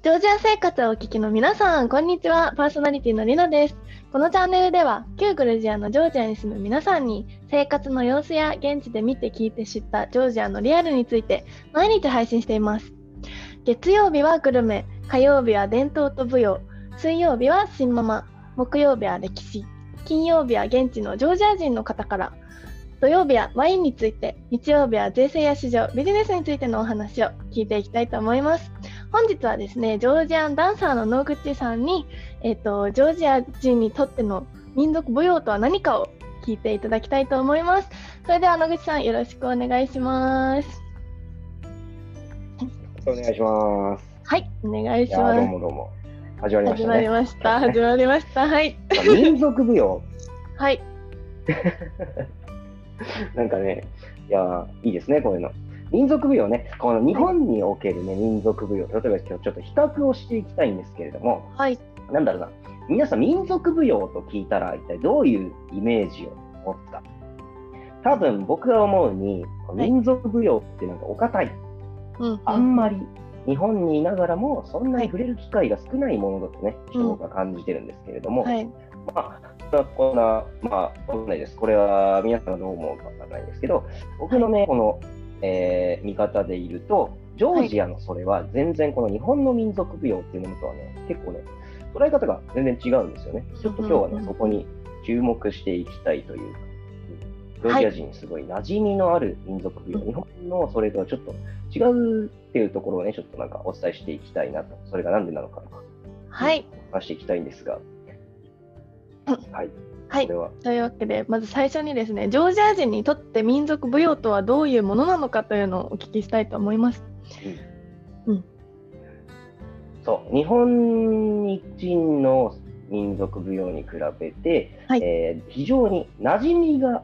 ジョージア生活をお聞きの皆さん、こんにちは。パーソナリティのりなです。このチャンネルでは、旧グルジアのジョージアに住む皆さんに、生活の様子や現地で見て聞いて知ったジョージアのリアルについて、毎日配信しています。月曜日はグルメ、火曜日は伝統と舞踊、水曜日は新ママ、木曜日は歴史、金曜日は現地のジョージア人の方から、土曜日はワインについて、日曜日は税制や市場、ビジネスについてのお話を聞いていきたいと思います。本日はですね、ジョージアンダンサーの野口さんに、えっ、ー、と、ジョージア人にとっての民族舞踊とは何かを聞いていただきたいと思います。それでは野口さん、よろしくお願いします。お願いします。はい、お願いします。どうもどうも。始まりました、ね、始まりました。始まりました。はい。民族舞踊？はい。なんかね、いや、いいですね、こういうの。民族舞踊ね、この日本におけるね、民族舞踊、例えば今日ちょっと比較をしていきたいんですけれども、はい。なんだろうな、皆さん民族舞踊と聞いたら一体どういうイメージを持つか。多分僕が思うに、民族舞踊ってなんかお堅い。うん、あんまり日本にいながらもそんなに触れる機会が少ないものだとね、人が感じてるんですけれども、はい、まあ、こんな、まあ、わかんないです。これは皆さんがどう思うかわからないですけど、僕のね、この、えー、見方でいると、ジョージアのそれは全然この日本の民族舞踊っていうものとはね、結構ね、捉え方が全然違うんですよね。ちょっと今日はね、そこに注目していきたいというか、ジョージア人にすごい馴染みのある民族舞踊、はい、日本のそれとはちょっと違うっていうところをね、ちょっとなんかお伝えしていきたいなと、それが何でなのか。とか、はい、話していきたいんですが、はい。はい、というわけで、まず最初にですね、ジョージア人にとって民族舞踊とはどういうものなのかというのをお聞きしたいと思います。うん、うん、そう。日本人の民族舞踊に比べて、はい、えー、非常に馴染みが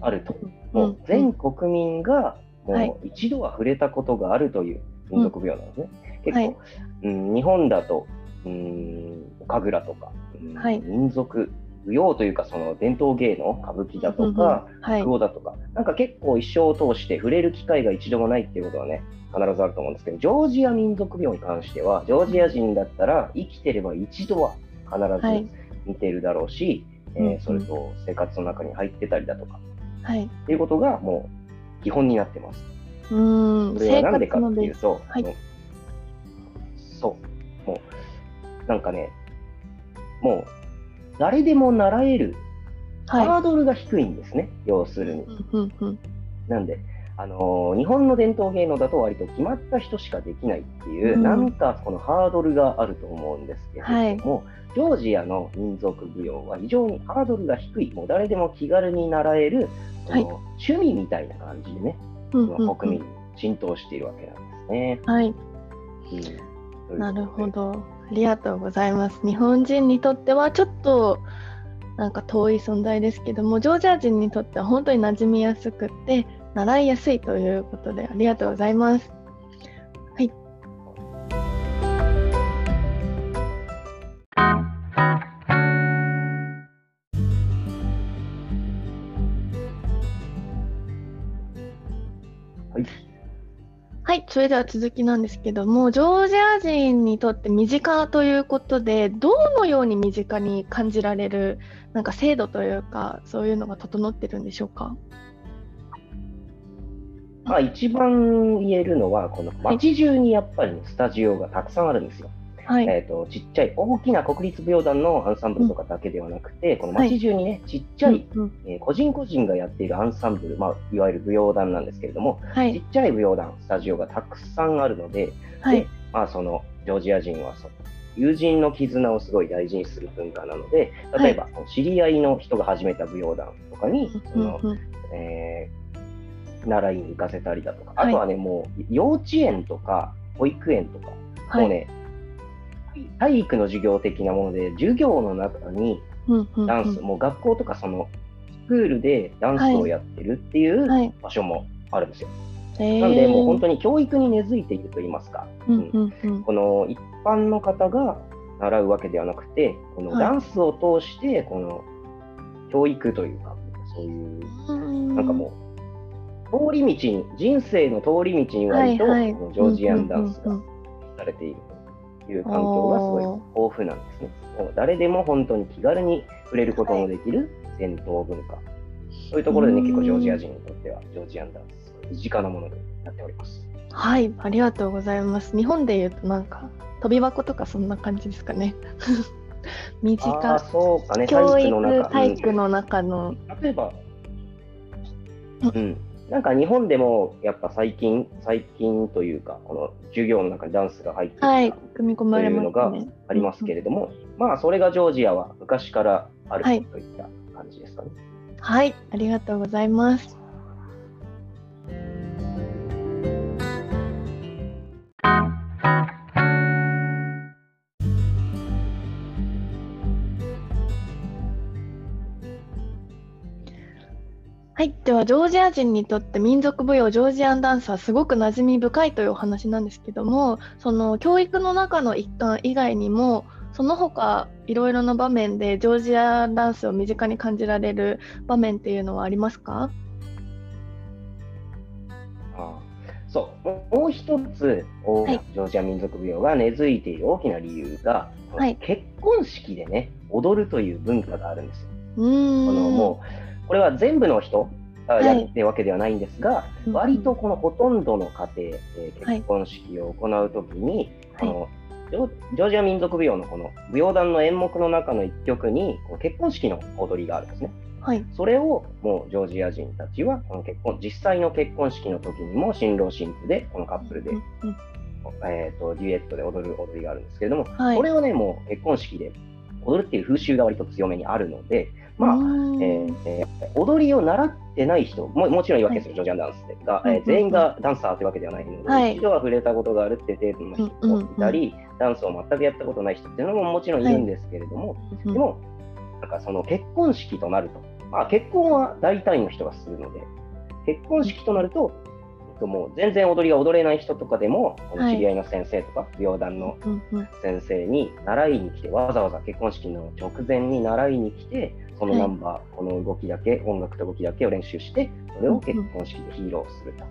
あると、もう全国民がもう一度は触れたことがあるという民族舞踊なんですね。結構、はい、うん、日本だとうん神楽とかはい、民族舞踊というかその伝統芸能歌舞伎だとか落語、だとかなんか結構一生を通して触れる機会が一度もないっていうことはね必ずあると思うんですけどジョージア民族舞踊に関してはジョージア人だったら生きてれば一度は必ず見てるだろうし、はい、えー、それと生活の中に入ってたりだとか、はい、っていうことがもう基本になってます。うん。それは何でかっていうと、はい、そう。もうなんかねもう誰でも習えるハードルが低いんですね、はい、要するに。なんで、あのー、日本の伝統芸能だと割と決まった人しかできないっていう、うん、なんかこのハードルがあると思うんですけれども、はい、ジョージアの民族舞踊は非常にハードルが低い、もう誰でも気軽に習える、はい、趣味みたいな感じでね、国民に浸透しているわけなんですね。はい、うん、なるほど。ありがとうございます。日本人にとってはちょっとなんか遠い存在ですけども、ジョージア人にとっては本当に馴染みやすくて、習いやすいということでありがとうございます。はい、それでは続きなんですけども、ジョージア人にとって身近ということで、どのように身近に感じられる、なんか制度というか、そういうのが整ってるんでしょうか？まあ、一番言えるのは、この街中にやっぱり、スタジオがたくさんあるんですよ。はい、えーと、ちっちゃい大きな国立舞踊団のアンサンブルとかだけではなくて、うん、この街中にね、ちっちゃい、うん、えー、個人個人がやっているアンサンブル、まあ、いわゆる舞踊団なんですけれども、はい、ちっちゃい舞踊団、スタジオがたくさんあるので、はい、でまあ、そのジョージア人はその友人の絆をすごい大事にする文化なので、例えば、知り合いの人が始めた舞踊団とかに、その、えー、習いに行かせたりだとか、あとはね、もう幼稚園とか保育園とか、もうね、体育の授業的なもので、授業の中にダンス、もう学校とかそのスクールでダンスをやってるっていう場所もあるんですよ。はい、なんで、もう本当に教育に根付いていると言いますか、この一般の方が習うわけではなくて、このダンスを通して、この教育というか、そういう、なんかもう、通り道に、人生の通り道に割と、ジョージアンダンスがされている。という環境がすごい豊富なんですね。もう誰でも本当に気軽に触れることのできる伝統文化。はい、そういうところでね、結構ジョージア人にとっては、ジョージアンダンス、身近なものになっております。はい、ありがとうございます。日本でいうとなんか、飛び箱とかそんな感じですかね。短そうかね、教育体育の中の。例えば、うん、なんか日本でもやっぱ最近、最近というか、この授業の中にダンスが入ってはい、組み込まれます、ね、というのがありますけれども、うん、まあそれがジョージアは昔からあるといった感じですかね。はい、はい、ありがとうございます。ではジョージア人にとって民族舞踊ジョージアンダンスはすごく馴染み深いというお話なんですけどもその教育の中の一環以外にもその他いろいろな場面でジョージアンダンスを身近に感じられる場面っていうのはありますか？あそう。もう一つ、はい、ジョージア民族舞踊が根付いている大きな理由が、はい、結婚式でね踊るという文化があるんですよ。うん。このもうこれは全部の人がやってるわけではないんですが、はい、割とこのほとんどの家庭、えー、結婚式を行うときに、はい、のジョージア民族舞踊のこの舞踊団の演目の中の一曲にこの結婚式の踊りがあるんですね。はい、それをもうジョージア人たちはこの結婚実際の結婚式の時にも新郎新婦でこのカップルで、うんうん、えーと、デュエットで踊る踊りがあるんですけれども、はい、これをねもう結婚式で踊るっていう風習が割と強めにあるのでまあ、えーえー、踊りを習ってない人ももちろんいるわけですよ、はい、ジョージアンダンスが、えー、全員がダンサーというわけではないので、はい、一度は触れたことがあるって程度の人もいたり、うんうんうん、ダンスを全くやったことない人っていうのももちろんいるんですけれども、はい、でも、なんかその結婚式となると、まあ、結婚は大体の人がするので、結婚式となると、ともう全然踊りが踊れない人とかでも、この知り合いの先生とか、舞踊団の先生に習いに来て、わざわざ結婚式の直前に習いに来て、このナンバー、はい、この動きだけ、音楽と動きだけを練習して、それを結婚式で披露すると。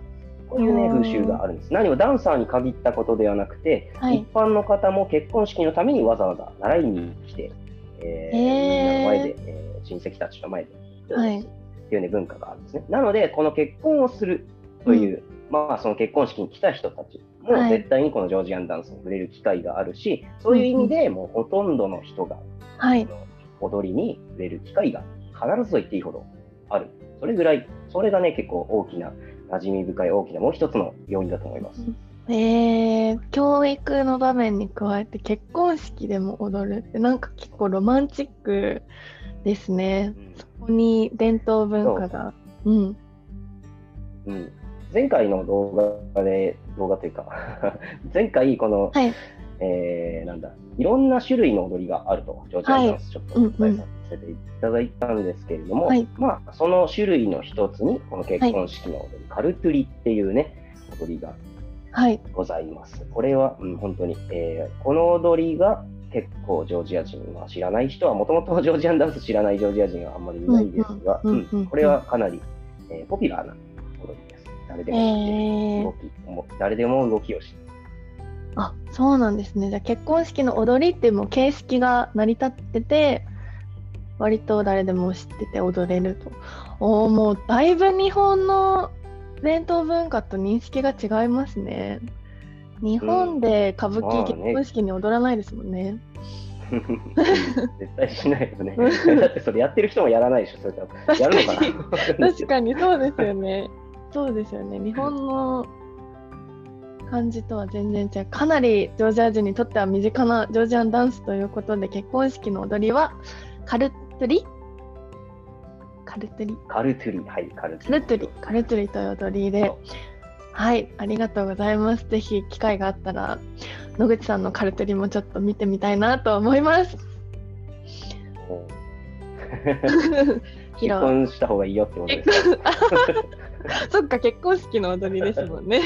こういうね、風習があるんです。何もダンサーに限ったことではなくて、はい、一般の方も結婚式のためにわざわざ習いに来て、えー、みんなの前で、えー、親戚たちの前で、はい、っていうね、文化があるんですね。なので、この結婚をするという、うん。まあ、その結婚式に来た人たちも絶対にこのジョージアンダンスに触れる機会があるし、はい、そういう意味でもうほとんどの人が、はい、踊りに触れる機会が必ずと言っていいほどある。それぐらい、それがね、結構大きな、馴染み深い大きなもう一つの要因だと思います。えー、教育の場面に加えて結婚式でも踊るってなんか結構ロマンチックですね。うん、そこに伝統文化が。ううん。うん。前回の動画で、動画というか 前回この、はい、えー、なんだ、いろんな種類の踊りがあると、ジョージアンダンスちょっとお伝えさせていただいたんですけれども、はい、まあ、その種類の一つに、この結婚式の踊り、はい、カルトゥリっていうね、踊りがございます。これは、うん、本当に、えー、この踊りが結構ジョージア人は知らない人は、もともとジョージアンダンス知らないジョージア人はあんまりいないですが、これはかなり、えー、ポピュラーな踊り誰でも動き、えー、誰でも動きをしあそうなんですね。じゃあ結婚式の踊りっていうもう形式が成り立ってて割と誰でも知ってて踊れると。おもうだいぶ日本の伝統文化と認識が違いますね。日本で歌舞伎、結婚式に踊らないですもんね、絶対しないよね。だってそれやってる人もやらないでしょ、それやるのかな？確かにそうですよね。そうですよね。日本の感じとは全然違う。かなりジョージア人にとっては身近なジョージアンダンスということで結婚式の踊りはカルトリ？カルトリ？カルトリ。はいカルトリ。カルトリ。カルトリという踊りで。はいありがとうございます。ぜひ機会があったら野口さんのカルトリもちょっと見てみたいなと思います。結婚した方がいいよってことです そっか、結婚式の踊りですもんね。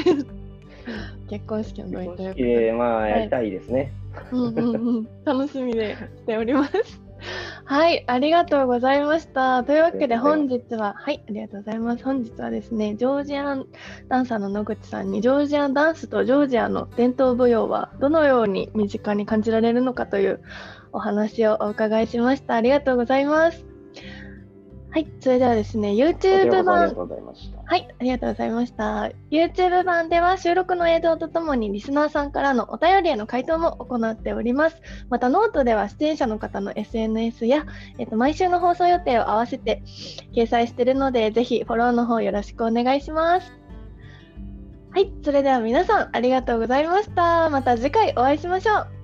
結婚式の踊りというまあ、やりたいですね。うんうんうん、楽しみでしております。はい、ありがとうございました。というわけで本日は、はい、ありがとうございます。本日はですね、ジョージアンダンサーの野口さんに、 Georgian dance とジョージアの伝統舞踊はどのように身近に感じられるのかというお話をお伺いしました。ありがとうございます。はい、それではですね、YouTube 版。はい、ありがとうございました。YouTube 版では収録の映像とともにリスナーさんからのお便りへの回答も行っております。また、ノートでは出演者の方の SNS や、えっと、毎週の放送予定を合わせて掲載しているので、ぜひフォローの方よろしくお願いします。はい、それでは皆さんありがとうございました。また次回お会いしましょう。